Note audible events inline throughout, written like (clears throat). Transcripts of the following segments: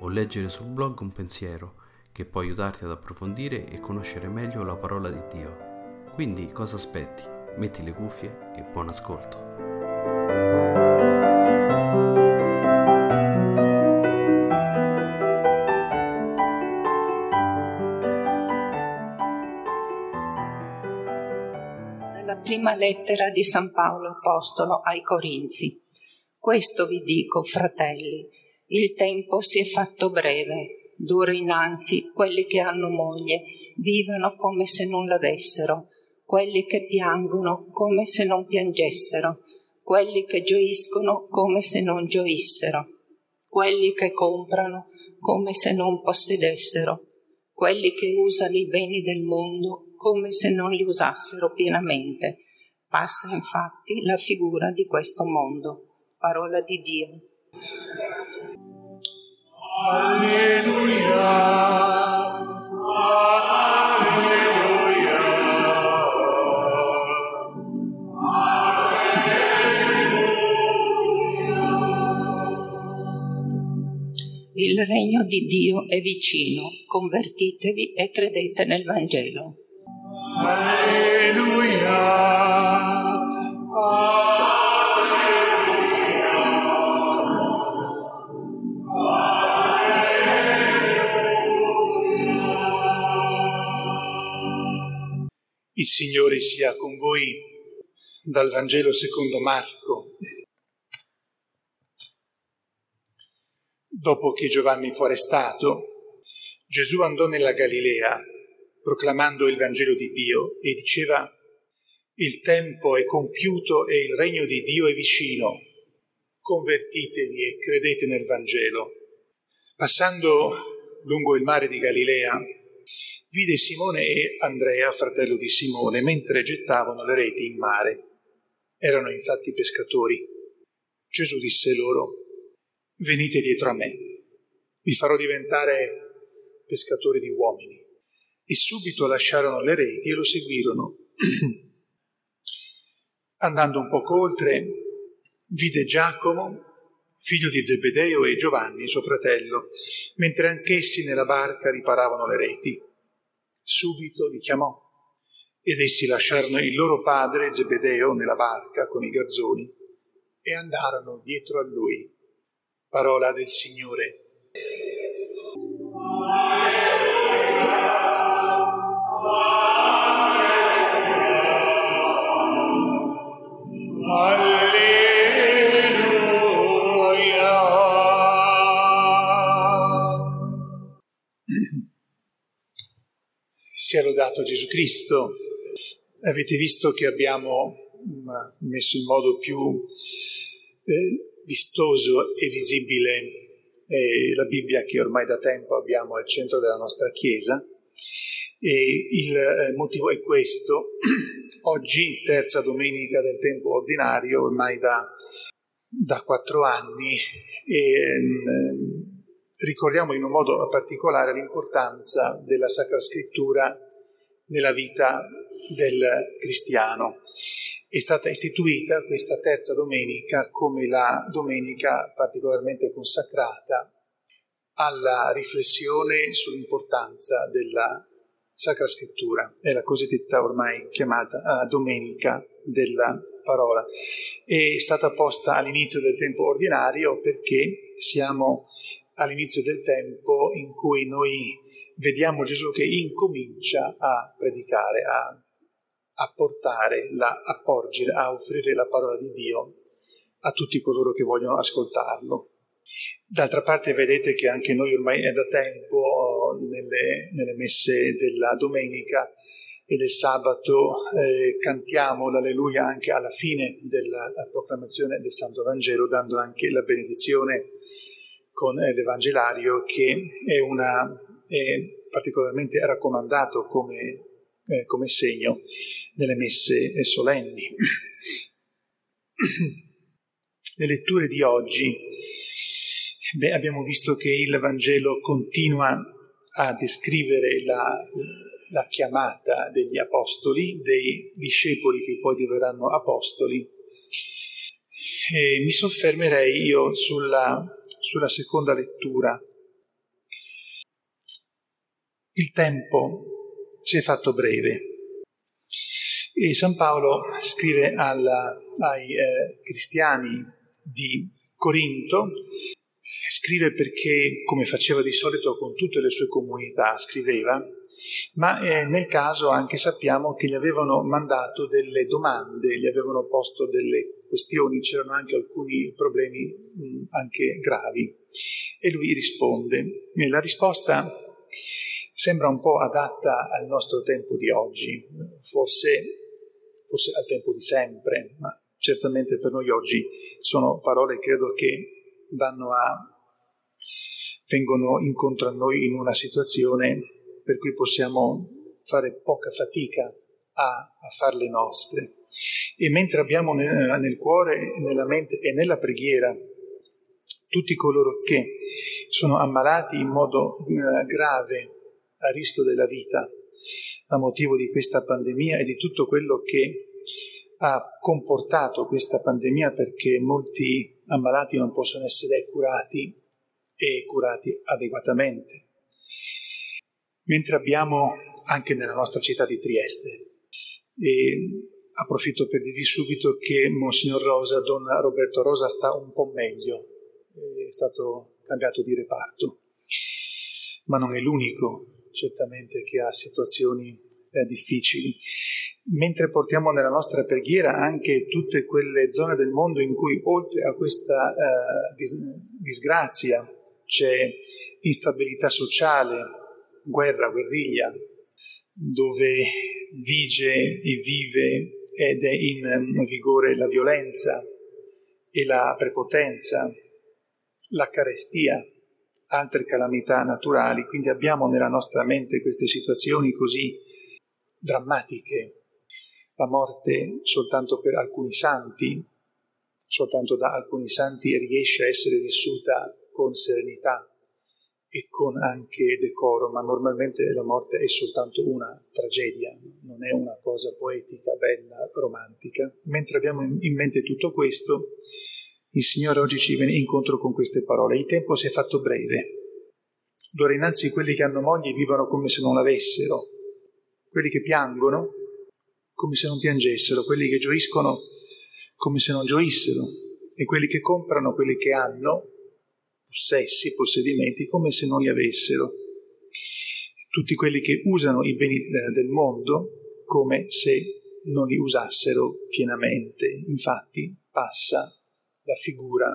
o leggere sul blog un pensiero che può aiutarti ad approfondire e conoscere meglio la parola di Dio. Quindi cosa aspetti? Metti le cuffie e buon ascolto. Dalla prima lettera di San Paolo Apostolo ai Corinzi. Questo vi dico, fratelli, il tempo si è fatto breve, d'ora innanzi quelli che hanno moglie vivano come se non l'avessero, quelli che piangono come se non piangessero, quelli che gioiscono come se non gioissero, quelli che comprano come se non possedessero, quelli che usano i beni del mondo come se non li usassero pienamente. Passa infatti la figura di questo mondo. Parola di Dio. Alleluia. Alleluia. Il regno di Dio è vicino, convertitevi e credete nel Vangelo. Alleluia. Il Signore sia con voi dal Vangelo secondo Marco. Dopo che Giovanni fu arrestato, Gesù andò nella Galilea proclamando il Vangelo di Dio e diceva il tempo è compiuto e il regno di Dio è vicino. Convertitevi e credete nel Vangelo. Passando lungo il mare di Galilea, vide Simone e Andrea, fratello di Simone, mentre gettavano le reti in mare. Erano infatti pescatori. Gesù disse loro, venite dietro a me, vi farò diventare pescatori di uomini. E subito lasciarono le reti e lo seguirono. (clears throat) Andando un poco oltre, vide Giacomo, figlio di Zebedeo, e Giovanni, suo fratello, mentre anch'essi nella barca riparavano le reti. Subito li chiamò ed essi lasciarono il loro padre Zebedeo nella barca con i garzoni e andarono dietro a lui. Parola del Signore. Sia lodato Gesù Cristo. Avete visto che abbiamo messo in modo più eh, vistoso e visibile eh, la Bibbia che ormai da tempo abbiamo al centro della nostra Chiesa. E il eh, motivo è questo. (clears throat) Oggi, terza domenica del tempo ordinario, ormai da, da quattro anni, e, ehm, ricordiamo in un modo particolare l'importanza della Sacra Scrittura nella vita del cristiano. È stata istituita questa terza domenica come la domenica particolarmente consacrata alla riflessione sull'importanza della Sacra Scrittura, è la cosiddetta ormai chiamata uh, Domenica della Parola. È stata posta all'inizio del tempo ordinario perché siamo all'inizio del tempo in cui noi vediamo Gesù che incomincia a predicare, a, a portare, la, a porgere, a offrire la parola di Dio a tutti coloro che vogliono ascoltarlo. D'altra parte vedete che anche noi ormai è da tempo oh, nelle, nelle messe della domenica e del sabato eh, cantiamo l'alleluia anche alla fine della proclamazione del Santo Vangelo, dando anche la benedizione con eh, l'Evangelario che è, una, è particolarmente raccomandato come, eh, come segno nelle messe eh, solenni. (clears throat) Le letture di oggi, beh, abbiamo visto che il Vangelo continua a descrivere la, la chiamata degli apostoli, dei discepoli che poi diverranno apostoli. E mi soffermerei io sulla, sulla seconda lettura. Il tempo si è fatto breve e San Paolo scrive alla, ai eh, cristiani di Corinto, scrive perché, come faceva di solito con tutte le sue comunità, scriveva, ma eh, nel caso anche sappiamo che gli avevano mandato delle domande, gli avevano posto delle questioni, c'erano anche alcuni problemi mh, anche gravi. E lui risponde. E la risposta sembra un po' adatta al nostro tempo di oggi, forse, forse al tempo di sempre, ma certamente per noi oggi sono parole credo che vanno a vengono incontro a noi in una situazione per cui possiamo fare poca fatica a, a farle nostre. E mentre abbiamo nel, nel cuore, nella mente e nella preghiera tutti coloro che sono ammalati in modo uh, grave a rischio della vita a motivo di questa pandemia e di tutto quello che ha comportato questa pandemia perché molti ammalati non possono essere curati e curati adeguatamente. Mentre abbiamo anche nella nostra città di Trieste, e approfitto per dirvi subito che Monsignor Rosa, Don Roberto Rosa, sta un po' meglio, è stato cambiato di reparto, ma non è l'unico certamente che ha situazioni eh, difficili. Mentre portiamo nella nostra preghiera anche tutte quelle zone del mondo in cui oltre a questa uh, dis- disgrazia c'è instabilità sociale, guerra, guerriglia, dove vige e vive ed è in vigore la violenza e la prepotenza, la carestia, altre calamità naturali, quindi abbiamo nella nostra mente queste situazioni così drammatiche. La morte soltanto per alcuni santi, soltanto da alcuni santi riesce a essere vissuta con serenità e con anche decoro, ma normalmente la morte è soltanto una tragedia, non è una cosa poetica, bella, romantica. Mentre abbiamo in mente tutto questo, il Signore oggi ci viene incontro con queste parole. Il tempo si è fatto breve. D'ora innanzi quelli che hanno moglie vivono come se non l'avessero, quelli che piangono come se non piangessero, quelli che gioiscono come se non gioissero e quelli che comprano quelli che hanno, possessi, possedimenti, come se non li avessero. Tutti quelli che usano i beni del mondo come se non li usassero pienamente. Infatti passa la figura,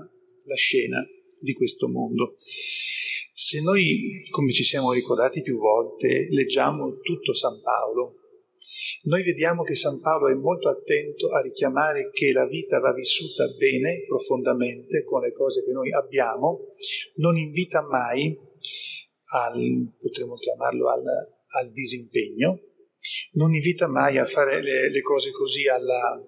la scena di questo mondo. Se noi, come ci siamo ricordati più volte, leggiamo tutto San Paolo, noi vediamo che San Paolo è molto attento a richiamare che la vita va vissuta bene, profondamente, con le cose che noi abbiamo, non invita mai al, potremmo chiamarlo, al, al disimpegno, non invita mai a fare le, le cose così alla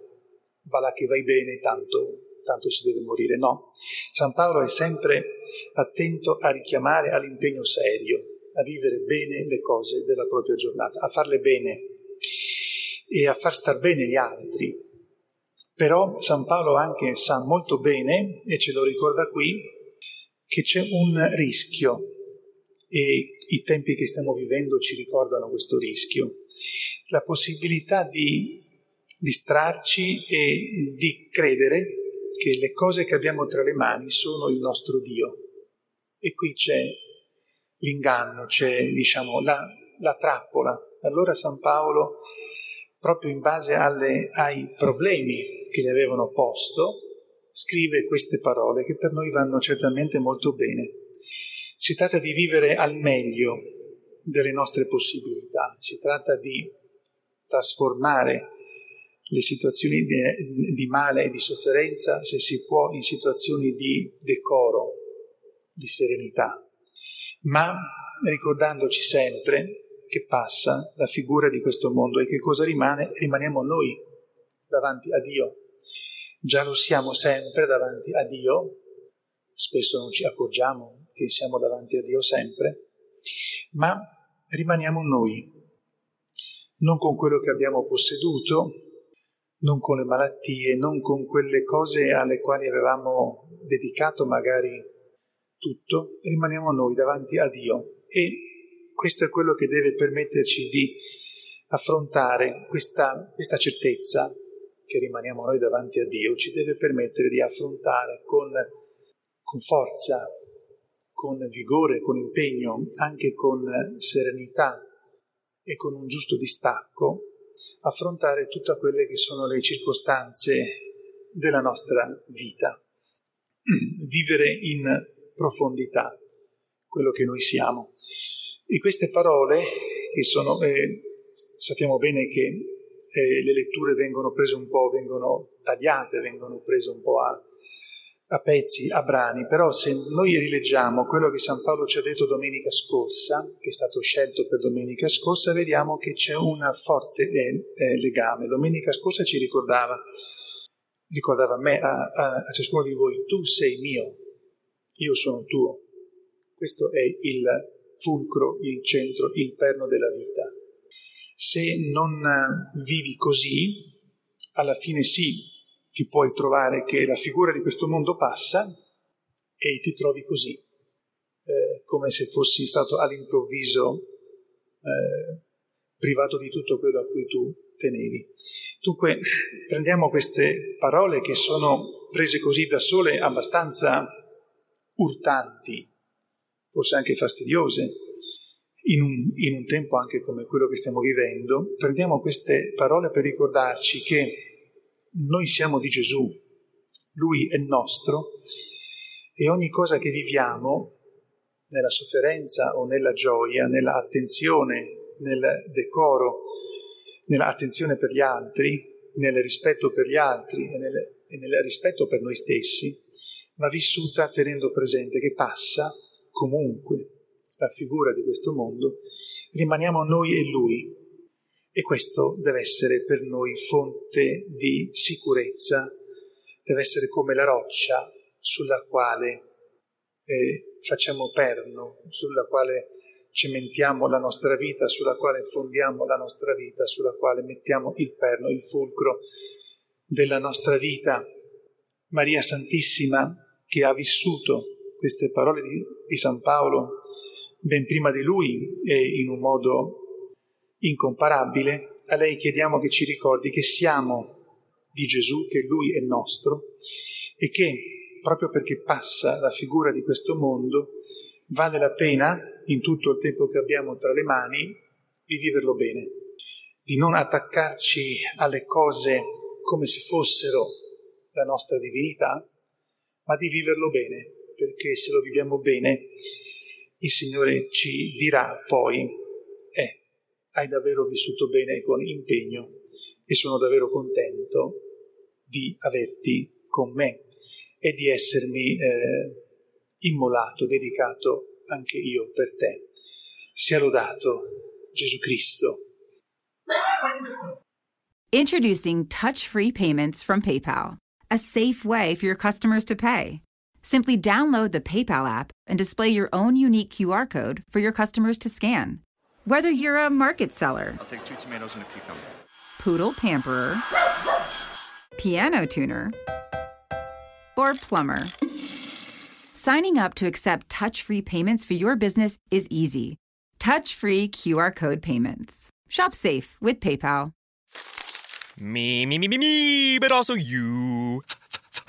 va là che vai bene, tanto, tanto si deve morire. No, San Paolo è sempre attento a richiamare all'impegno serio, a vivere bene le cose della propria giornata, a farle bene e a far star bene gli altri. Però San Paolo anche sa molto bene, e ce lo ricorda qui, che c'è un rischio e i tempi che stiamo vivendo ci ricordano questo rischio. La possibilità di distrarci e di credere che le cose che abbiamo tra le mani sono il nostro Dio. E qui c'è l'inganno, c'è diciamo, la, la trappola. Allora San Paolo, proprio in base alle, ai problemi che gli avevano posto, scrive queste parole che per noi vanno certamente molto bene. Si tratta di vivere al meglio delle nostre possibilità, si tratta di trasformare le situazioni di, di male e di sofferenza, se si può, in situazioni di decoro, di serenità, ma ricordandoci sempre che passa la figura di questo mondo e che cosa rimane? Rimaniamo noi davanti a Dio. Già lo siamo sempre davanti a Dio, spesso non ci accorgiamo che siamo davanti a Dio sempre, ma rimaniamo noi, non con quello che abbiamo posseduto, non con le malattie, non con quelle cose alle quali avevamo dedicato magari tutto, rimaniamo noi davanti a Dio e questo è quello che deve permetterci di affrontare questa, questa certezza che rimaniamo noi davanti a Dio, ci deve permettere di affrontare con, con forza con vigore, con impegno, anche con serenità e con un giusto distacco, affrontare tutte quelle che sono le circostanze della nostra vita, (clears throat) vivere in profondità quello che noi siamo. E queste parole, che sono, eh, sappiamo bene che eh, le letture vengono prese un po', vengono tagliate, vengono prese un po' a, a pezzi, a brani, però se noi rileggiamo quello che San Paolo ci ha detto domenica scorsa, che è stato scelto per domenica scorsa, vediamo che c'è un forte eh, eh, legame. Domenica scorsa ci ricordava, ricordava a me, a, a, a ciascuno di voi, tu sei mio, io sono tuo. Questo è il fulcro, il centro, il perno della vita. Se non vivi così, alla fine sì, ti puoi trovare che la figura di questo mondo passa e ti trovi così, eh, come se fossi stato all'improvviso eh, privato di tutto quello a cui tu tenevi. Dunque, prendiamo queste parole che sono prese così da sole abbastanza urtanti, forse anche fastidiose, in un, in un tempo anche come quello che stiamo vivendo, prendiamo queste parole per ricordarci che noi siamo di Gesù, Lui è nostro e ogni cosa che viviamo, nella sofferenza o nella gioia, nella attenzione, nel decoro, nella attenzione per gli altri, nel rispetto per gli altri e nel, e nel rispetto per noi stessi, va vissuta tenendo presente che passa comunque la figura di questo mondo, rimaniamo noi e Lui, e questo deve essere per noi fonte di sicurezza, deve essere come la roccia sulla quale eh, facciamo perno, sulla quale cementiamo la nostra vita, sulla quale fondiamo la nostra vita, sulla quale mettiamo il perno, il fulcro della nostra vita. Maria Santissima, che ha vissuto queste parole di, di San Paolo ben prima di lui e in un modo incomparabile, a lei chiediamo che ci ricordi che siamo di Gesù, che Lui è nostro e che proprio perché passa la figura di questo mondo, vale la pena, in tutto il tempo che abbiamo tra le mani, di viverlo bene, di non attaccarci alle cose come se fossero la nostra divinità, ma di viverlo bene, perché se lo viviamo bene, il Signore ci dirà poi hai davvero vissuto bene con impegno e sono davvero contento di averti con me e di essermi eh, immolato, dedicato anche io per te. Sia lodato Gesù Cristo. Introducing touch-free payments from PayPal, a safe way for your customers to pay. Simply download the PayPal app and display your own unique QR code for your customers to scan. Whether you're a market seller, I'll take two tomatoes and a cucumber. poodle pamperer, piano tuner, or plumber, Signing up to accept touch free payments for your business is easy. Touch free QR code payments. Shop safe with PayPal. Me, me, me, me, me, but also you.